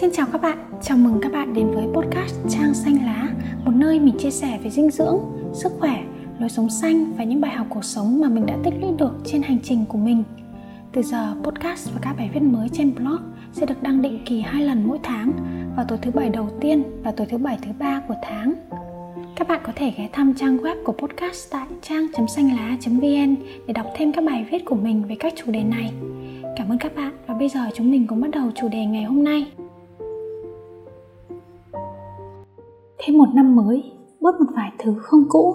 Xin chào các bạn, chào mừng các bạn đến với podcast Trang Xanh Lá Một nơi mình chia sẻ về dinh dưỡng, sức khỏe, lối sống xanh và những bài học cuộc sống mà mình đã tích lũy được trên hành trình của mình Từ giờ, podcast và các bài viết mới trên blog sẽ được đăng định kỳ hai lần mỗi tháng vào tối thứ bảy đầu tiên và tối thứ bảy thứ ba của tháng các bạn có thể ghé thăm trang web của podcast tại trang.xanhlá.vn để đọc thêm các bài viết của mình về các chủ đề này. Cảm ơn các bạn và bây giờ chúng mình cùng bắt đầu chủ đề ngày hôm nay. Thêm một năm mới, bớt một vài thứ không cũ.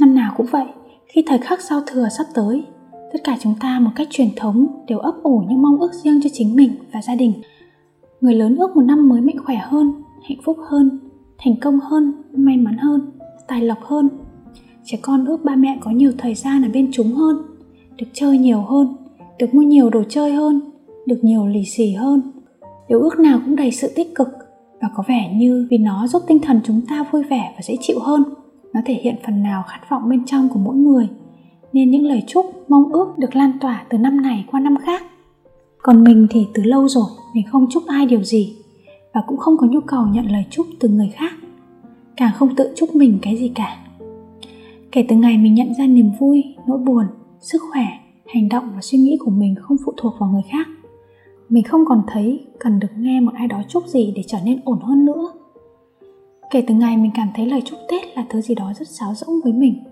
Năm nào cũng vậy, khi thời khắc giao thừa sắp tới, tất cả chúng ta một cách truyền thống đều ấp ủ những mong ước riêng cho chính mình và gia đình. Người lớn ước một năm mới mạnh khỏe hơn, hạnh phúc hơn, thành công hơn may mắn hơn tài lộc hơn trẻ con ước ba mẹ có nhiều thời gian ở bên chúng hơn được chơi nhiều hơn được mua nhiều đồ chơi hơn được nhiều lì xì hơn điều ước nào cũng đầy sự tích cực và có vẻ như vì nó giúp tinh thần chúng ta vui vẻ và dễ chịu hơn. Nó thể hiện phần nào khát vọng bên trong của mỗi người. Nên những lời chúc, mong ước được lan tỏa từ năm này qua năm khác. Còn mình thì từ lâu rồi, mình không chúc ai điều gì. Và cũng không có nhu cầu nhận lời chúc từ người khác. Càng không tự chúc mình cái gì cả. Kể từ ngày mình nhận ra niềm vui, nỗi buồn, sức khỏe, hành động và suy nghĩ của mình không phụ thuộc vào người khác mình không còn thấy cần được nghe một ai đó chúc gì để trở nên ổn hơn nữa. Kể từ ngày mình cảm thấy lời chúc tết là thứ gì đó rất sáo rỗng với mình.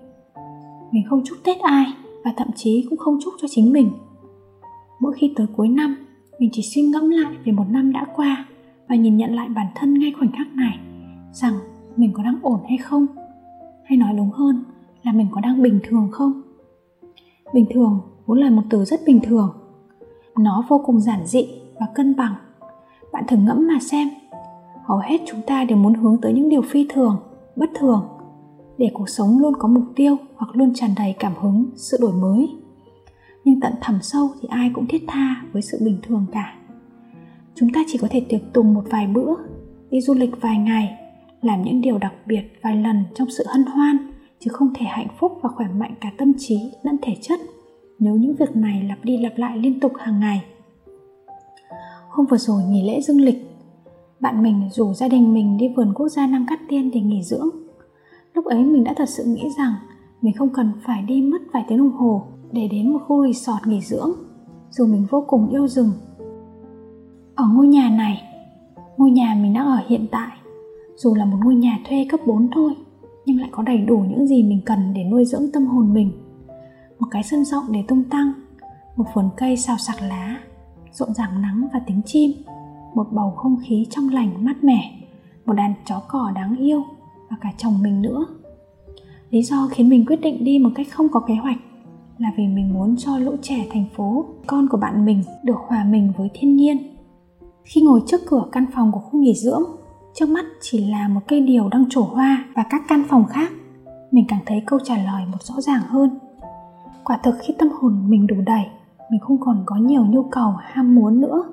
Mình không chúc tết ai và thậm chí cũng không chúc cho chính mình. Mỗi khi tới cuối năm, mình chỉ suy ngẫm lại về một năm đã qua và nhìn nhận lại bản thân ngay khoảnh khắc này, rằng mình có đang ổn hay không? Hay nói đúng hơn là mình có đang bình thường không? Bình thường vốn là một từ rất bình thường nó vô cùng giản dị và cân bằng. Bạn thử ngẫm mà xem, hầu hết chúng ta đều muốn hướng tới những điều phi thường, bất thường, để cuộc sống luôn có mục tiêu hoặc luôn tràn đầy cảm hứng, sự đổi mới. Nhưng tận thẳm sâu thì ai cũng thiết tha với sự bình thường cả. Chúng ta chỉ có thể tiệc tùng một vài bữa, đi du lịch vài ngày, làm những điều đặc biệt vài lần trong sự hân hoan, chứ không thể hạnh phúc và khỏe mạnh cả tâm trí lẫn thể chất nếu những việc này lặp đi lặp lại liên tục hàng ngày hôm vừa rồi nghỉ lễ dương lịch bạn mình rủ gia đình mình đi vườn quốc gia Nam Cát Tiên để nghỉ dưỡng. Lúc ấy mình đã thật sự nghĩ rằng mình không cần phải đi mất vài tiếng đồng hồ để đến một khu resort nghỉ dưỡng, dù mình vô cùng yêu rừng ở ngôi nhà này, ngôi nhà mình đang ở hiện tại, dù là một ngôi nhà thuê cấp 4 thôi, nhưng lại có đầy đủ những gì mình cần để nuôi dưỡng tâm hồn mình. Một cái sân rộng để tung tăng, một vườn cây xào sạc lá, rộn ràng nắng và tiếng chim, một bầu không khí trong lành mát mẻ, một đàn chó cỏ đáng yêu và cả chồng mình nữa. Lý do khiến mình quyết định đi một cách không có kế hoạch là vì mình muốn cho lũ trẻ thành phố, con của bạn mình được hòa mình với thiên nhiên khi ngồi trước cửa căn phòng của khu nghỉ dưỡng, trước mắt chỉ là một cây điều đang trổ hoa và các căn phòng khác. Mình càng thấy câu trả lời một rõ ràng hơn. Quả thực khi tâm hồn mình đủ đầy, mình không còn có nhiều nhu cầu ham muốn nữa.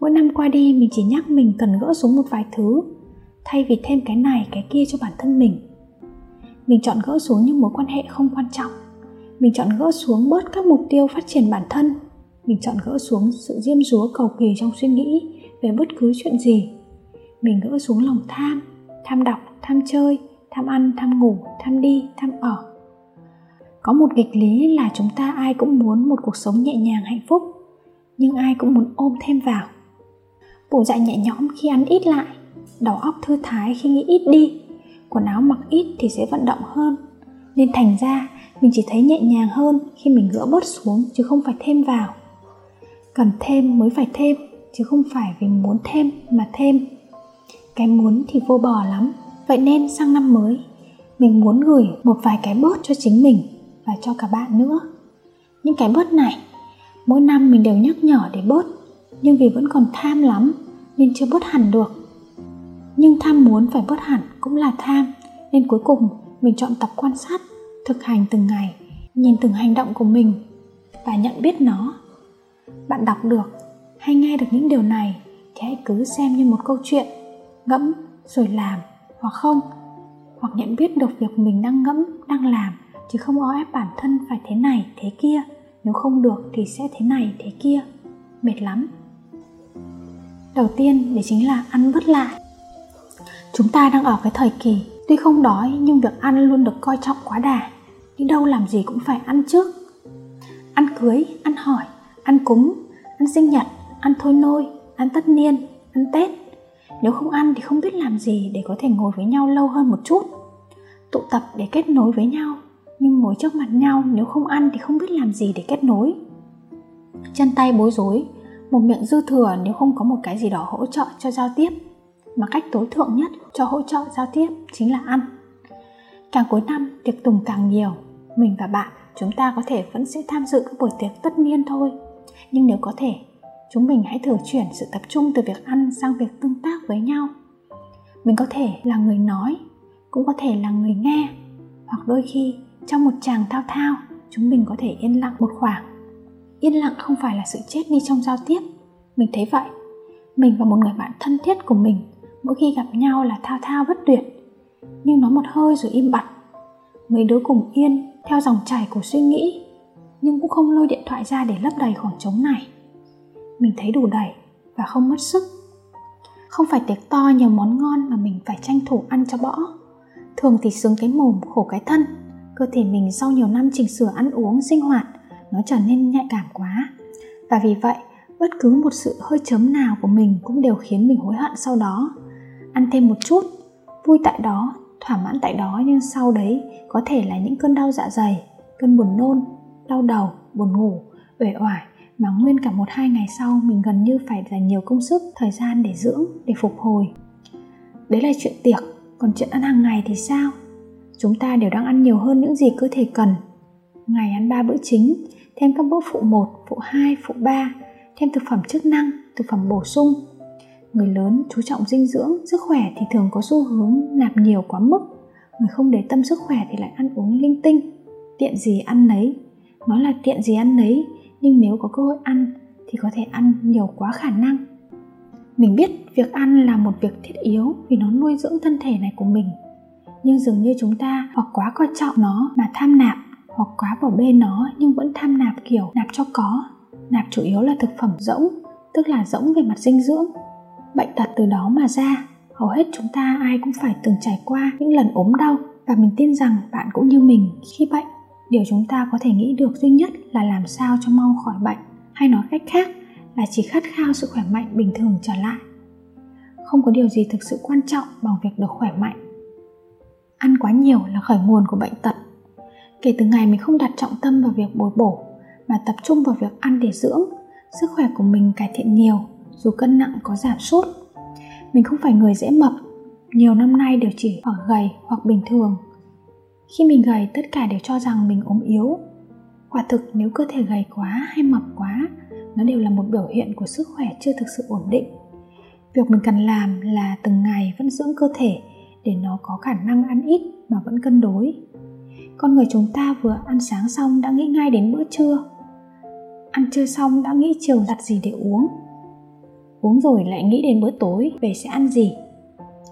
Mỗi năm qua đi mình chỉ nhắc mình cần gỡ xuống một vài thứ, thay vì thêm cái này cái kia cho bản thân mình. Mình chọn gỡ xuống những mối quan hệ không quan trọng. Mình chọn gỡ xuống bớt các mục tiêu phát triển bản thân mình chọn gỡ xuống sự diêm dúa cầu kỳ trong suy nghĩ về bất cứ chuyện gì mình gỡ xuống lòng tham tham đọc tham chơi tham ăn tham ngủ tham đi tham ở có một nghịch lý là chúng ta ai cũng muốn một cuộc sống nhẹ nhàng, hạnh phúc, nhưng ai cũng muốn ôm thêm vào. Bổ dạ nhẹ nhõm khi ăn ít lại, đầu óc thư thái khi nghĩ ít đi, quần áo mặc ít thì sẽ vận động hơn. Nên thành ra, mình chỉ thấy nhẹ nhàng hơn khi mình gỡ bớt xuống chứ không phải thêm vào. Cần thêm mới phải thêm, chứ không phải vì muốn thêm mà thêm. Cái muốn thì vô bò lắm. Vậy nên sang năm mới, mình muốn gửi một vài cái bớt cho chính mình và cho cả bạn nữa. Những cái bớt này, mỗi năm mình đều nhắc nhở để bớt, nhưng vì vẫn còn tham lắm nên chưa bớt hẳn được. Nhưng tham muốn phải bớt hẳn cũng là tham, nên cuối cùng mình chọn tập quan sát, thực hành từng ngày, nhìn từng hành động của mình và nhận biết nó. Bạn đọc được hay nghe được những điều này thì hãy cứ xem như một câu chuyện, ngẫm rồi làm, hoặc không, hoặc nhận biết được việc mình đang ngẫm, đang làm chứ không o ép bản thân phải thế này, thế kia. Nếu không được thì sẽ thế này, thế kia. Mệt lắm. Đầu tiên đấy chính là ăn vất lại chúng ta đang ở cái thời kỳ, tuy không đói nhưng việc ăn luôn được coi trọng quá đà. Đi đâu làm gì cũng phải ăn trước. Ăn cưới, ăn hỏi, ăn cúng, ăn sinh nhật, ăn thôi nôi, ăn tất niên, ăn tết. Nếu không ăn thì không biết làm gì để có thể ngồi với nhau lâu hơn một chút. Tụ tập để kết nối với nhau nhưng ngồi trước mặt nhau, nếu không ăn thì không biết làm gì để kết nối. Chân tay bối rối, một miệng dư thừa nếu không có một cái gì đó hỗ trợ cho giao tiếp. Mà cách tối thượng nhất cho hỗ trợ giao tiếp chính là ăn. Càng cuối năm, tiệc tùng càng nhiều. Mình và bạn, chúng ta có thể vẫn sẽ tham dự các buổi tiệc tất niên thôi. Nhưng nếu có thể, chúng mình hãy thử chuyển sự tập trung từ việc ăn sang việc tương tác với nhau. Mình có thể là người nói, cũng có thể là người nghe, hoặc đôi khi trong một tràng thao thao, chúng mình có thể yên lặng một khoảng. Yên lặng không phải là sự chết đi trong giao tiếp. Mình thấy vậy. Mình và một người bạn thân thiết của mình, mỗi khi gặp nhau là thao thao bất tuyệt. Nhưng nó một hơi rồi im bặt. Mấy đứa cùng yên, theo dòng chảy của suy nghĩ, nhưng cũng không lôi điện thoại ra để lấp đầy khoảng trống này. Mình thấy đủ đầy và không mất sức. Không phải tiệc to nhiều món ngon mà mình phải tranh thủ ăn cho bỏ thường thì sướng cái mồm, khổ cái thân cơ thể mình sau nhiều năm chỉnh sửa ăn uống, sinh hoạt, nó trở nên nhạy cảm quá. Và vì vậy, bất cứ một sự hơi chấm nào của mình cũng đều khiến mình hối hận sau đó. Ăn thêm một chút, vui tại đó, thỏa mãn tại đó, nhưng sau đấy có thể là những cơn đau dạ dày, cơn buồn nôn, đau đầu, buồn ngủ, uể oải mà nguyên cả một hai ngày sau mình gần như phải dành nhiều công sức, thời gian để dưỡng, để phục hồi. Đấy là chuyện tiệc, còn chuyện ăn hàng ngày thì sao? Chúng ta đều đang ăn nhiều hơn những gì cơ thể cần ngày ăn ba bữa chính thêm các bữa phụ 1, phụ 2, phụ 3, thêm thực phẩm chức năng, thực phẩm bổ sung. Người lớn chú trọng dinh dưỡng, sức khỏe thì thường có xu hướng nạp nhiều quá mức. Người không để tâm sức khỏe thì lại ăn uống linh tinh. Tiện gì ăn nấy. Nói là tiện gì ăn nấy, nhưng nếu có cơ hội ăn thì có thể ăn nhiều quá khả năng. Mình biết việc ăn là một việc thiết yếu vì nó nuôi dưỡng thân thể này của mình. Nhưng dường như chúng ta hoặc quá coi trọng nó mà tham nạp, hoặc quá bỏ bê nó nhưng vẫn tham nạp kiểu nạp cho có. Nạp chủ yếu là thực phẩm rỗng, tức là rỗng về mặt dinh dưỡng. Bệnh tật từ đó mà ra, hầu hết chúng ta ai cũng phải từng trải qua những lần ốm đau và mình tin rằng bạn cũng như mình khi bệnh. Điều chúng ta có thể nghĩ được duy nhất là làm sao cho mau khỏi bệnh, hay nói cách khác là chỉ khát khao sự khỏe mạnh bình thường trở lại. Không có điều gì thực sự quan trọng bằng việc được khỏe mạnh ăn quá nhiều là khởi nguồn của bệnh tật. Kể từ ngày mình không đặt trọng tâm vào việc bồi bổ, mà tập trung vào việc ăn để dưỡng, sức khỏe của mình cải thiện nhiều, dù cân nặng có giảm sút. Mình không phải người dễ mập, nhiều năm nay đều chỉ hoặc gầy hoặc bình thường. Khi mình gầy, tất cả đều cho rằng mình ốm yếu. Quả thực, nếu cơ thể gầy quá hay mập quá, nó đều là một biểu hiện của sức khỏe chưa thực sự ổn định. Việc mình cần làm là từng ngày vẫn dưỡng cơ thể để nó có khả năng ăn ít mà vẫn cân đối. Con người chúng ta vừa ăn sáng xong đã nghĩ ngay đến bữa trưa. Ăn trưa xong đã nghĩ chiều đặt gì để uống. Uống rồi lại nghĩ đến bữa tối về sẽ ăn gì.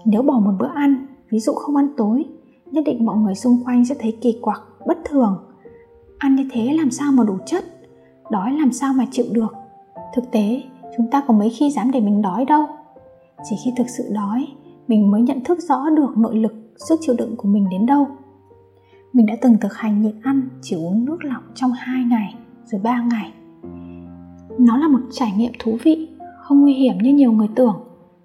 Nếu bỏ một bữa ăn, ví dụ không ăn tối, nhất định mọi người xung quanh sẽ thấy kỳ quặc, bất thường. Ăn như thế làm sao mà đủ chất? Đói làm sao mà chịu được? Thực tế, chúng ta có mấy khi dám để mình đói đâu. Chỉ khi thực sự đói mình mới nhận thức rõ được nội lực, sức chịu đựng của mình đến đâu. Mình đã từng thực hành nhịn ăn, chỉ uống nước lọc trong 2 ngày, rồi 3 ngày. Nó là một trải nghiệm thú vị, không nguy hiểm như nhiều người tưởng,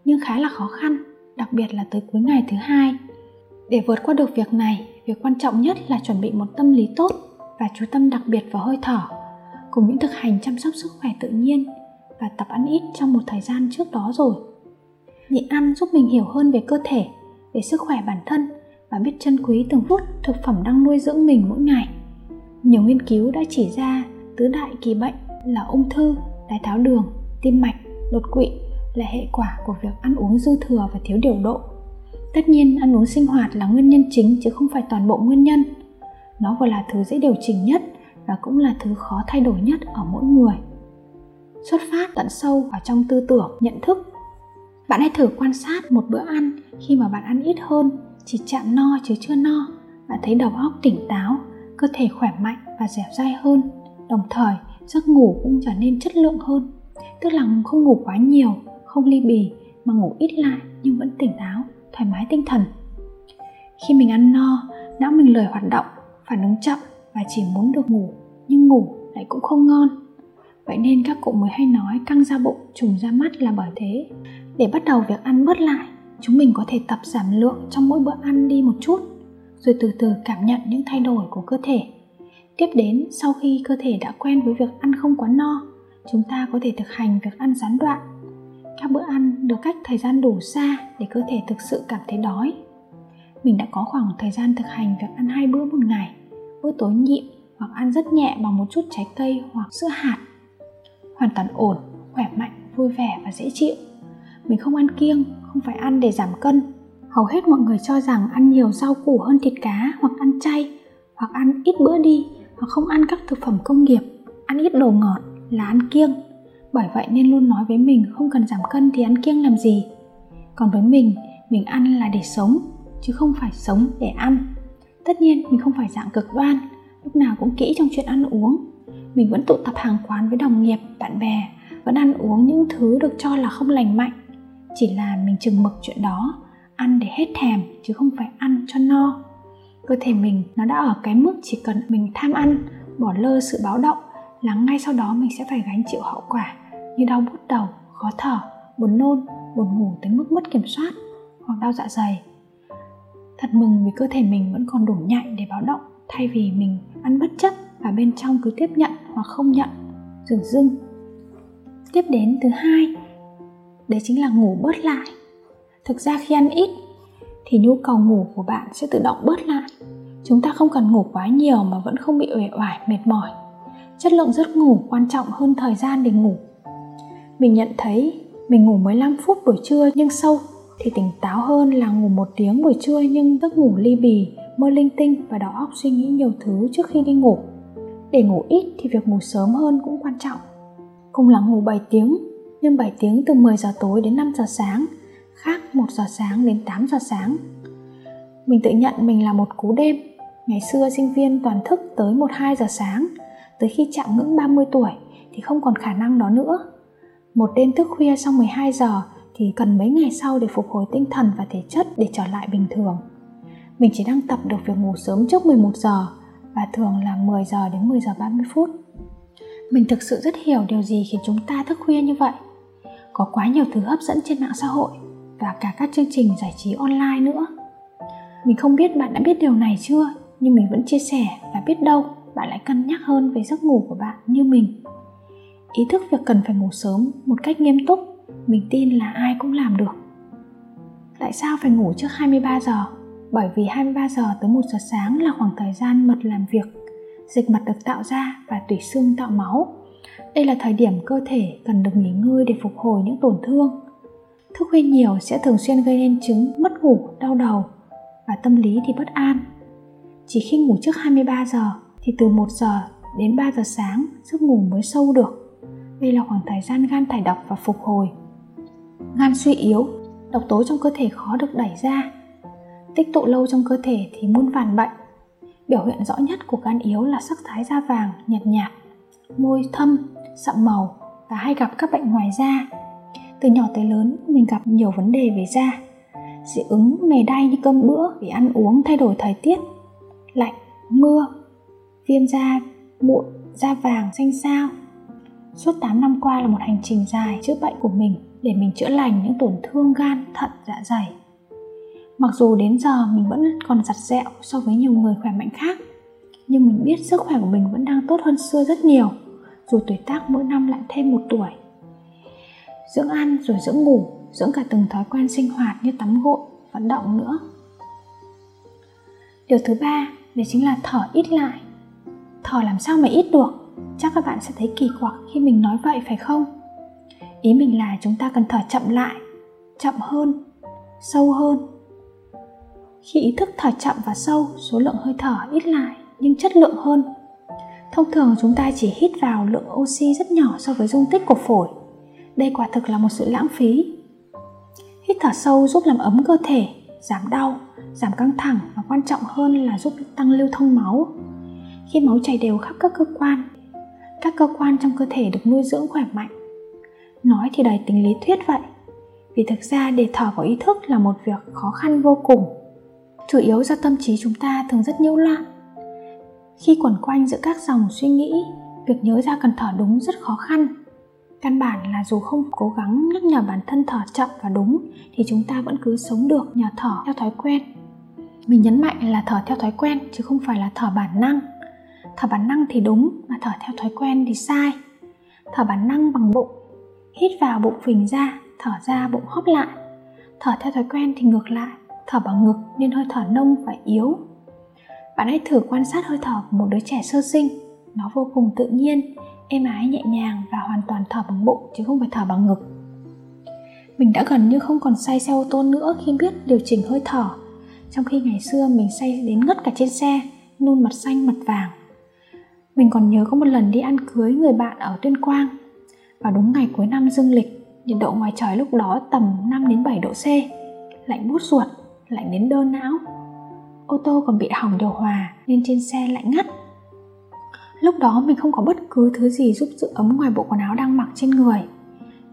nhưng khá là khó khăn, đặc biệt là tới cuối ngày thứ hai. Để vượt qua được việc này, việc quan trọng nhất là chuẩn bị một tâm lý tốt và chú tâm đặc biệt vào hơi thở, cùng những thực hành chăm sóc sức khỏe tự nhiên và tập ăn ít trong một thời gian trước đó rồi nhịn ăn giúp mình hiểu hơn về cơ thể về sức khỏe bản thân và biết trân quý từng phút thực phẩm đang nuôi dưỡng mình mỗi ngày. Nhiều nghiên cứu đã chỉ ra tứ đại kỳ bệnh là ung thư, đái tháo đường, tim mạch, đột quỵ là hệ quả của việc ăn uống dư thừa và thiếu điều độ. Tất nhiên, ăn uống sinh hoạt là nguyên nhân chính chứ không phải toàn bộ nguyên nhân. Nó vừa là thứ dễ điều chỉnh nhất và cũng là thứ khó thay đổi nhất ở mỗi người. Xuất phát tận sâu vào trong tư tưởng, nhận thức. Bạn hãy thử quan sát một bữa ăn khi mà bạn ăn ít hơn, chỉ chạm no chứ chưa no. Bạn thấy đầu óc tỉnh táo, cơ thể khỏe mạnh và dẻo dai hơn. Đồng thời, giấc ngủ cũng trở nên chất lượng hơn. Tức là không ngủ quá nhiều, không ly bì, mà ngủ ít lại nhưng vẫn tỉnh táo, thoải mái tinh thần. Khi mình ăn no, não mình lười hoạt động, phản ứng chậm và chỉ muốn được ngủ, nhưng ngủ lại cũng không ngon. Vậy nên các cụ mới hay nói căng ra bụng, trùng ra mắt là bởi thế để bắt đầu việc ăn bớt lại, chúng mình có thể tập giảm lượng trong mỗi bữa ăn đi một chút, rồi từ từ cảm nhận những thay đổi của cơ thể. Tiếp đến, sau khi cơ thể đã quen với việc ăn không quá no, chúng ta có thể thực hành việc ăn gián đoạn. Các bữa ăn được cách thời gian đủ xa để cơ thể thực sự cảm thấy đói. Mình đã có khoảng thời gian thực hành việc ăn hai bữa một ngày, bữa tối nhịn hoặc ăn rất nhẹ bằng một chút trái cây hoặc sữa hạt. Hoàn toàn ổn, khỏe mạnh, vui vẻ và dễ chịu mình không ăn kiêng, không phải ăn để giảm cân. Hầu hết mọi người cho rằng ăn nhiều rau củ hơn thịt cá hoặc ăn chay, hoặc ăn ít bữa đi, hoặc không ăn các thực phẩm công nghiệp, ăn ít đồ ngọt là ăn kiêng. Bởi vậy nên luôn nói với mình không cần giảm cân thì ăn kiêng làm gì. Còn với mình mình ăn là để sống, chứ không phải sống để ăn. Tất nhiên, mình không phải dạng cực đoan, lúc nào cũng kỹ trong chuyện ăn uống. Mình vẫn tụ tập hàng quán với đồng nghiệp, bạn bè, vẫn ăn uống những thứ được cho là không lành mạnh chỉ là mình chừng mực chuyện đó, ăn để hết thèm chứ không phải ăn cho no. Cơ thể mình nó đã ở cái mức chỉ cần mình tham ăn, bỏ lơ sự báo động là ngay sau đó mình sẽ phải gánh chịu hậu quả như đau bút đầu, khó thở, buồn nôn, buồn ngủ tới mức mất kiểm soát hoặc đau dạ dày. Thật mừng vì cơ thể mình vẫn còn đủ nhạy để báo động thay vì mình ăn bất chấp và bên trong cứ tiếp nhận hoặc không nhận, dừng dưng. Tiếp đến thứ hai đấy chính là ngủ bớt lại. Thực ra khi ăn ít thì nhu cầu ngủ của bạn sẽ tự động bớt lại. Chúng ta không cần ngủ quá nhiều mà vẫn không bị uể oải, mệt mỏi. Chất lượng giấc ngủ quan trọng hơn thời gian để ngủ. Mình nhận thấy mình ngủ 15 phút buổi trưa nhưng sâu thì tỉnh táo hơn là ngủ một tiếng buổi trưa nhưng giấc ngủ ly bì, mơ linh tinh và đầu óc suy nghĩ nhiều thứ trước khi đi ngủ. Để ngủ ít thì việc ngủ sớm hơn cũng quan trọng. Cùng là ngủ 7 tiếng nhưng 7 tiếng từ 10 giờ tối đến 5 giờ sáng, khác 1 giờ sáng đến 8 giờ sáng mình tự nhận mình là một cú đêm ngày xưa sinh viên toàn thức tới 1-2 giờ sáng tới khi chạm ngưỡng 30 tuổi thì không còn khả năng đó nữa một đêm thức khuya sau 12 giờ thì cần mấy ngày sau để phục hồi tinh thần và thể chất để trở lại bình thường. Mình chỉ đang tập được việc ngủ sớm trước 11 giờ và thường là 10 giờ đến 10 giờ 30 phút. Mình thực sự rất hiểu điều gì khiến chúng ta thức khuya như vậy. Có quá nhiều thứ hấp dẫn trên mạng xã hội và cả các chương trình giải trí online nữa. Mình không biết bạn đã biết điều này chưa, nhưng mình vẫn chia sẻ và biết đâu bạn lại cân nhắc hơn về giấc ngủ của bạn như mình. Ý thức việc cần phải ngủ sớm một cách nghiêm túc, mình tin là ai cũng làm được. Tại sao phải ngủ trước 23 giờ? Bởi vì 23 giờ tới 1 giờ sáng là khoảng thời gian mật làm việc, dịch mật được tạo ra và tủy xương tạo máu. Đây là thời điểm cơ thể cần được nghỉ ngơi để phục hồi những tổn thương. Thức khuya nhiều sẽ thường xuyên gây nên chứng mất ngủ, đau đầu và tâm lý thì bất an. Chỉ khi ngủ trước 23 giờ thì từ 1 giờ đến 3 giờ sáng giấc ngủ mới sâu được. Đây là khoảng thời gian gan thải độc và phục hồi. Gan suy yếu, độc tố trong cơ thể khó được đẩy ra. Tích tụ lâu trong cơ thể thì muôn vàn bệnh. Biểu hiện rõ nhất của gan yếu là sắc thái da vàng, nhạt nhạt, môi thâm, sậm màu và hay gặp các bệnh ngoài da. Từ nhỏ tới lớn mình gặp nhiều vấn đề về da. Dị ứng mề đay như cơm bữa vì ăn uống thay đổi thời tiết, lạnh, mưa, viêm da, mụn, da vàng, xanh xao. Suốt 8 năm qua là một hành trình dài chữa bệnh của mình để mình chữa lành những tổn thương gan, thận, dạ dày. Mặc dù đến giờ mình vẫn còn giặt dẹo so với nhiều người khỏe mạnh khác, nhưng mình biết sức khỏe của mình vẫn đang tốt hơn xưa rất nhiều, dù tuổi tác mỗi năm lại thêm một tuổi. Dưỡng ăn rồi dưỡng ngủ, dưỡng cả từng thói quen sinh hoạt như tắm gội, vận động nữa. Điều thứ ba, đấy chính là thở ít lại. Thở làm sao mà ít được? Chắc các bạn sẽ thấy kỳ quặc khi mình nói vậy phải không? Ý mình là chúng ta cần thở chậm lại chậm hơn sâu hơn. Khi ý thức thở chậm và sâu số lượng hơi thở ít lại nhưng chất lượng hơn. Thông thường chúng ta chỉ hít vào lượng oxy rất nhỏ so với dung tích của phổi. Đây quả thực là một sự lãng phí. Hít thở sâu giúp làm ấm cơ thể, giảm đau, giảm căng thẳng và quan trọng hơn là giúp tăng lưu thông máu. Khi máu chảy đều khắp các cơ quan, các cơ quan trong cơ thể được nuôi dưỡng khỏe mạnh. Nói thì đầy tính lý thuyết vậy, vì thực ra để thở vào ý thức là một việc khó khăn vô cùng. Chủ yếu do tâm trí chúng ta thường rất nhiễu loạn khi quẩn quanh giữa các dòng suy nghĩ, việc nhớ ra cần thở đúng rất khó khăn. Căn bản là dù không cố gắng nhắc nhở bản thân thở chậm và đúng, thì chúng ta vẫn cứ sống được nhờ thở theo thói quen. Mình nhấn mạnh là thở theo thói quen, chứ không phải là thở bản năng. Thở bản năng thì đúng mà thở theo thói quen thì sai. Thở bản năng bằng bụng, hít vào bụng phình ra, thở ra bụng hóp lại. Thở theo thói quen thì ngược lại, thở bằng ngực nên hơi thở nông và yếu bạn hãy thử quan sát hơi thở của một đứa trẻ sơ sinh. Nó vô cùng tự nhiên, êm ái, nhẹ nhàng và hoàn toàn thở bằng bụng chứ không phải thở bằng ngực. Mình đã gần như không còn say xe ô tô nữa khi biết điều chỉnh hơi thở. Trong khi ngày xưa mình say đến ngất cả trên xe, nôn mặt xanh, mặt vàng. Mình còn nhớ có một lần đi ăn cưới người bạn ở tuyên quang. Vào đúng ngày cuối năm dương lịch, nhiệt độ ngoài trời lúc đó tầm 5 đến 7 độ C. Lạnh buốt ruột, lạnh đến đơ não ô tô còn bị hỏng điều hòa nên trên xe lạnh ngắt. Lúc đó mình không có bất cứ thứ gì giúp giữ ấm ngoài bộ quần áo đang mặc trên người.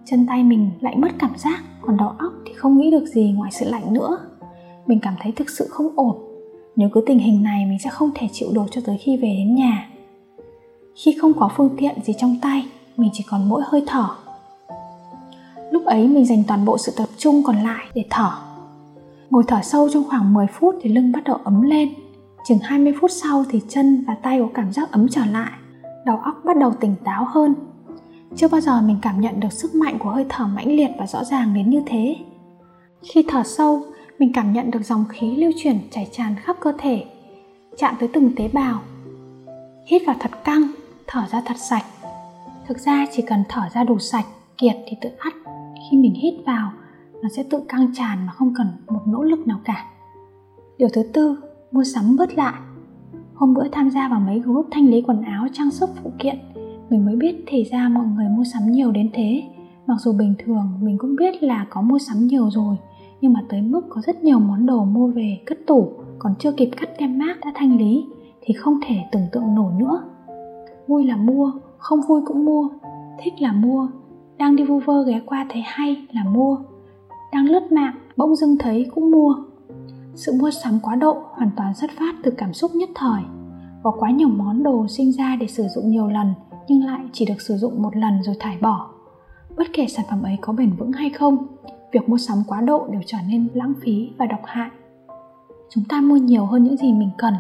Chân tay mình lại mất cảm giác, còn đầu óc thì không nghĩ được gì ngoài sự lạnh nữa. Mình cảm thấy thực sự không ổn. Nếu cứ tình hình này, mình sẽ không thể chịu được cho tới khi về đến nhà. Khi không có phương tiện gì trong tay, mình chỉ còn mỗi hơi thở. Lúc ấy mình dành toàn bộ sự tập trung còn lại để thở ngồi thở sâu trong khoảng 10 phút thì lưng bắt đầu ấm lên. Chừng 20 phút sau thì chân và tay có cảm giác ấm trở lại, đầu óc bắt đầu tỉnh táo hơn. Chưa bao giờ mình cảm nhận được sức mạnh của hơi thở mãnh liệt và rõ ràng đến như thế. Khi thở sâu, mình cảm nhận được dòng khí lưu chuyển chảy tràn khắp cơ thể, chạm tới từng tế bào. Hít vào thật căng, thở ra thật sạch. Thực ra chỉ cần thở ra đủ sạch, kiệt thì tự ắt. Khi mình hít vào nó sẽ tự căng tràn mà không cần một nỗ lực nào cả. Điều thứ tư, mua sắm bớt lại. Hôm bữa tham gia vào mấy group thanh lý quần áo, trang sức phụ kiện, mình mới biết thì ra mọi người mua sắm nhiều đến thế. Mặc dù bình thường, mình cũng biết là có mua sắm nhiều rồi, nhưng mà tới mức có rất nhiều món đồ mua về, cất tủ, còn chưa kịp cắt tem mát đã thanh lý, thì không thể tưởng tượng nổi nữa. Vui là mua, không vui cũng mua. Thích là mua. Đang đi vu vơ ghé qua thấy hay là mua đang lướt mạng, bỗng dưng thấy cũng mua. Sự mua sắm quá độ hoàn toàn xuất phát từ cảm xúc nhất thời. Có quá nhiều món đồ sinh ra để sử dụng nhiều lần, nhưng lại chỉ được sử dụng một lần rồi thải bỏ. Bất kể sản phẩm ấy có bền vững hay không, việc mua sắm quá độ đều trở nên lãng phí và độc hại. Chúng ta mua nhiều hơn những gì mình cần,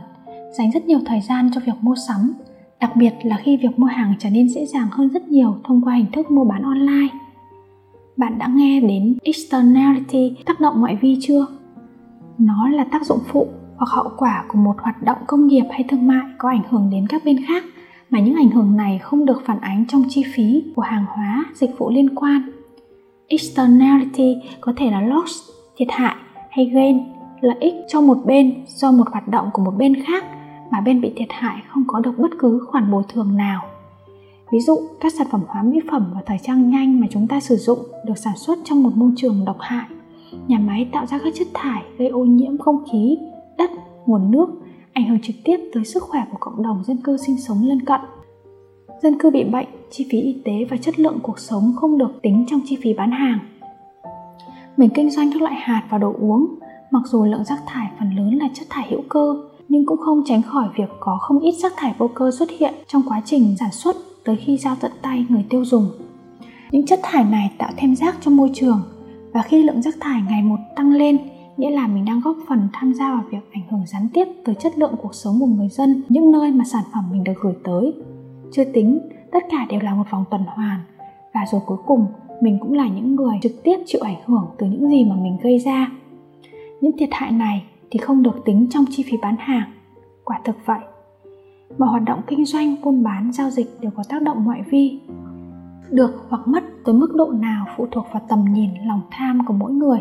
dành rất nhiều thời gian cho việc mua sắm, đặc biệt là khi việc mua hàng trở nên dễ dàng hơn rất nhiều thông qua hình thức mua bán online bạn đã nghe đến externality tác động ngoại vi chưa? Nó là tác dụng phụ hoặc hậu quả của một hoạt động công nghiệp hay thương mại có ảnh hưởng đến các bên khác, mà những ảnh hưởng này không được phản ánh trong chi phí của hàng hóa, dịch vụ liên quan. Externality có thể là loss, thiệt hại hay gain, lợi ích cho một bên do một hoạt động của một bên khác mà bên bị thiệt hại không có được bất cứ khoản bồi thường nào ví dụ, các sản phẩm hóa mỹ phẩm và thời trang nhanh mà chúng ta sử dụng được sản xuất trong một môi trường độc hại. Nhà máy tạo ra các chất thải gây ô nhiễm không khí, đất, nguồn nước, ảnh hưởng trực tiếp tới sức khỏe của cộng đồng dân cư sinh sống lân cận. Dân cư bị bệnh, chi phí y tế và chất lượng cuộc sống không được tính trong chi phí bán hàng. Mình kinh doanh các loại hạt và đồ uống, mặc dù lượng rác thải phần lớn là chất thải hữu cơ, nhưng cũng không tránh khỏi việc có không ít rác thải vô cơ xuất hiện trong quá trình sản xuất tới khi giao tận tay người tiêu dùng. Những chất thải này tạo thêm rác cho môi trường, và khi lượng rác thải ngày một tăng lên, nghĩa là mình đang góp phần tham gia vào việc ảnh hưởng gián tiếp tới chất lượng cuộc sống của người dân, những nơi mà sản phẩm mình được gửi tới. Chưa tính, tất cả đều là một vòng tuần hoàn, và rồi cuối cùng, mình cũng là những người trực tiếp chịu ảnh hưởng từ những gì mà mình gây ra. Những thiệt hại này thì không được tính trong chi phí bán hàng. Quả thực vậy mọi hoạt động kinh doanh, buôn bán, giao dịch đều có tác động ngoại vi. Được hoặc mất tới mức độ nào phụ thuộc vào tầm nhìn, lòng tham của mỗi người.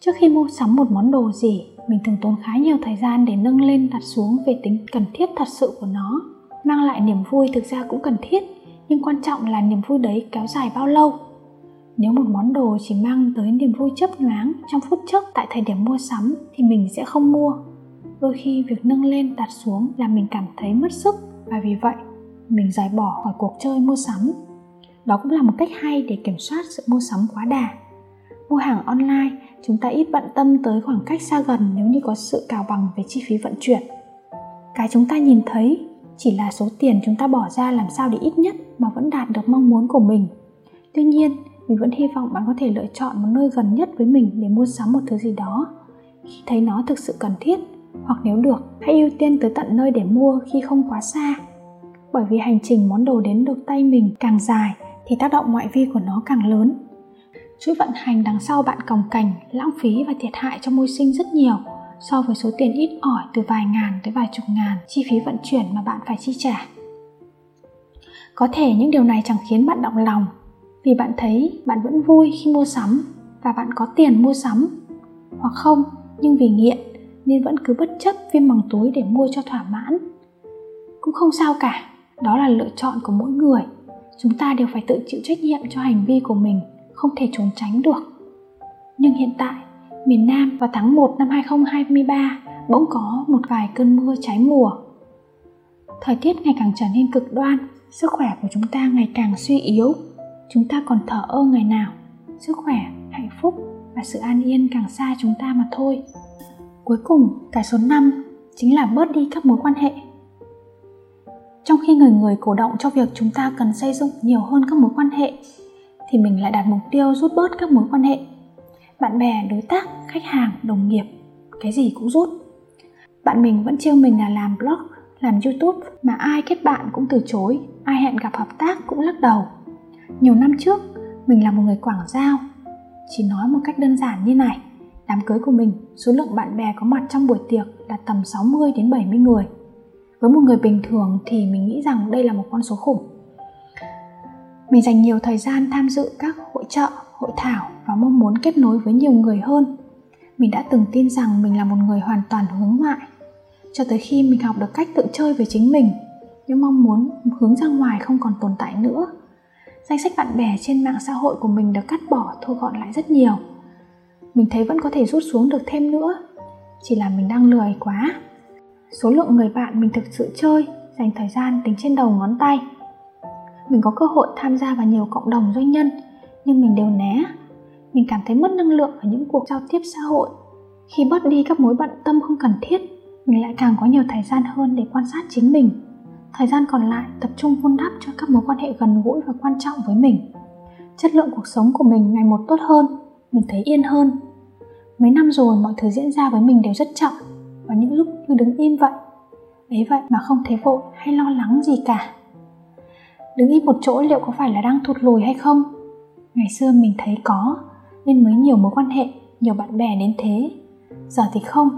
Trước khi mua sắm một món đồ gì, mình thường tốn khá nhiều thời gian để nâng lên, đặt xuống về tính cần thiết thật sự của nó, mang lại niềm vui thực ra cũng cần thiết, nhưng quan trọng là niềm vui đấy kéo dài bao lâu. Nếu một món đồ chỉ mang tới niềm vui chớp nhoáng trong phút chốc tại thời điểm mua sắm thì mình sẽ không mua đôi khi việc nâng lên đặt xuống làm mình cảm thấy mất sức và vì vậy mình giải bỏ khỏi cuộc chơi mua sắm. Đó cũng là một cách hay để kiểm soát sự mua sắm quá đà. Mua hàng online, chúng ta ít bận tâm tới khoảng cách xa gần nếu như có sự cào bằng về chi phí vận chuyển. Cái chúng ta nhìn thấy chỉ là số tiền chúng ta bỏ ra làm sao để ít nhất mà vẫn đạt được mong muốn của mình. Tuy nhiên, mình vẫn hy vọng bạn có thể lựa chọn một nơi gần nhất với mình để mua sắm một thứ gì đó khi thấy nó thực sự cần thiết hoặc nếu được, hãy ưu tiên tới tận nơi để mua khi không quá xa. Bởi vì hành trình món đồ đến được tay mình càng dài thì tác động ngoại vi của nó càng lớn. Chuỗi vận hành đằng sau bạn còng cành, lãng phí và thiệt hại cho môi sinh rất nhiều, so với số tiền ít ỏi từ vài ngàn tới vài chục ngàn chi phí vận chuyển mà bạn phải chi trả. Có thể những điều này chẳng khiến bạn động lòng, vì bạn thấy bạn vẫn vui khi mua sắm và bạn có tiền mua sắm. Hoặc không, nhưng vì nghiện nên vẫn cứ bất chấp viêm bằng túi để mua cho thỏa mãn cũng không sao cả đó là lựa chọn của mỗi người chúng ta đều phải tự chịu trách nhiệm cho hành vi của mình không thể trốn tránh được nhưng hiện tại miền Nam vào tháng 1 năm 2023 bỗng có một vài cơn mưa trái mùa. Thời tiết ngày càng trở nên cực đoan, sức khỏe của chúng ta ngày càng suy yếu. Chúng ta còn thở ơ ngày nào, sức khỏe, hạnh phúc và sự an yên càng xa chúng ta mà thôi. Cuối cùng, cái số 5 chính là bớt đi các mối quan hệ. Trong khi người người cổ động cho việc chúng ta cần xây dựng nhiều hơn các mối quan hệ, thì mình lại đặt mục tiêu rút bớt các mối quan hệ. Bạn bè đối tác khách hàng đồng nghiệp cái gì cũng rút. Bạn mình vẫn trêu mình là làm blog làm youtube mà ai kết bạn cũng từ chối ai hẹn gặp hợp tác cũng lắc đầu. Nhiều năm trước mình là một người quảng giao chỉ nói một cách đơn giản như này đám cưới của mình, số lượng bạn bè có mặt trong buổi tiệc là tầm 60 đến 70 người. Với một người bình thường thì mình nghĩ rằng đây là một con số khủng. Mình dành nhiều thời gian tham dự các hội trợ hội thảo và mong muốn kết nối với nhiều người hơn. Mình đã từng tin rằng mình là một người hoàn toàn hướng ngoại, cho tới khi mình học được cách tự chơi với chính mình. Nhưng mong muốn hướng ra ngoài không còn tồn tại nữa. Danh sách bạn bè trên mạng xã hội của mình được cắt bỏ, thu gọn lại rất nhiều mình thấy vẫn có thể rút xuống được thêm nữa. Chỉ là mình đang lười quá. Số lượng người bạn mình thực sự chơi, dành thời gian tính trên đầu ngón tay. Mình có cơ hội tham gia vào nhiều cộng đồng doanh nhân, nhưng mình đều né. Mình cảm thấy mất năng lượng ở những cuộc giao tiếp xã hội. Khi bớt đi các mối bận tâm không cần thiết, mình lại càng có nhiều thời gian hơn để quan sát chính mình. Thời gian còn lại tập trung vun đắp cho các mối quan hệ gần gũi và quan trọng với mình. Chất lượng cuộc sống của mình ngày một tốt hơn mình thấy yên hơn. Mấy năm rồi mọi thứ diễn ra với mình đều rất chậm, và những lúc như đứng im vậy, ấy vậy mà không thấy vội hay lo lắng gì cả. Đứng im một chỗ liệu có phải là đang thụt lùi hay không? Ngày xưa mình thấy có, nên mới nhiều mối quan hệ, nhiều bạn bè đến thế. Giờ thì không.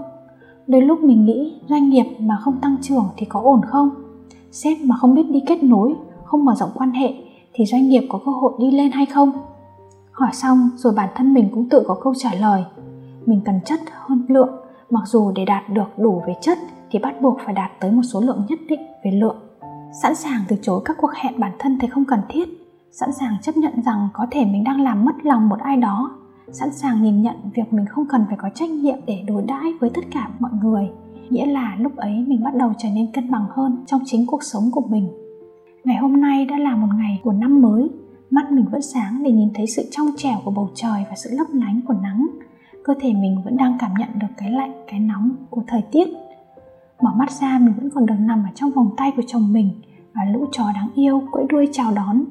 Đôi lúc mình nghĩ doanh nghiệp mà không tăng trưởng thì có ổn không? Sếp mà không biết đi kết nối, không mở rộng quan hệ thì doanh nghiệp có cơ hội đi lên hay không? Hỏi xong, rồi bản thân mình cũng tự có câu trả lời. Mình cần chất hơn lượng, mặc dù để đạt được đủ về chất thì bắt buộc phải đạt tới một số lượng nhất định về lượng. Sẵn sàng từ chối các cuộc hẹn bản thân thấy không cần thiết, sẵn sàng chấp nhận rằng có thể mình đang làm mất lòng một ai đó, sẵn sàng nhìn nhận việc mình không cần phải có trách nhiệm để đối đãi với tất cả mọi người. Nghĩa là lúc ấy mình bắt đầu trở nên cân bằng hơn trong chính cuộc sống của mình. Ngày hôm nay đã là một ngày của năm mới mắt mình vẫn sáng để nhìn thấy sự trong trẻo của bầu trời và sự lấp lánh của nắng. Cơ thể mình vẫn đang cảm nhận được cái lạnh, cái nóng của thời tiết. Mở mắt ra, mình vẫn còn được nằm ở trong vòng tay của chồng mình và lũ chó đáng yêu, quẫy đuôi chào đón.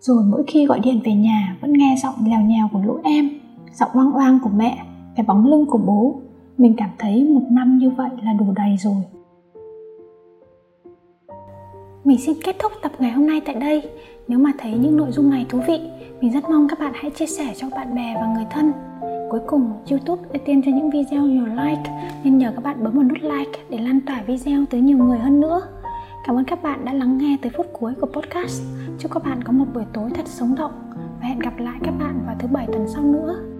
Rồi mỗi khi gọi điện về nhà, vẫn nghe giọng lèo nhèo của lũ em, giọng oang oang của mẹ, cái bóng lưng của bố. Mình cảm thấy một năm như vậy là đủ đầy rồi. Mình xin kết thúc tập ngày hôm nay tại đây nếu mà thấy những nội dung này thú vị, mình rất mong các bạn hãy chia sẻ cho bạn bè và người thân cuối cùng, youtube ưu tiên cho những video nhiều like, nên nhờ các bạn bấm vào nút like để lan tỏa video tới nhiều người hơn nữa Cảm ơn các bạn đã lắng nghe tới phút cuối của podcast. Chúc các bạn có một buổi tối thật sống động và hẹn gặp lại các bạn vào thứ bảy tuần sau nữa.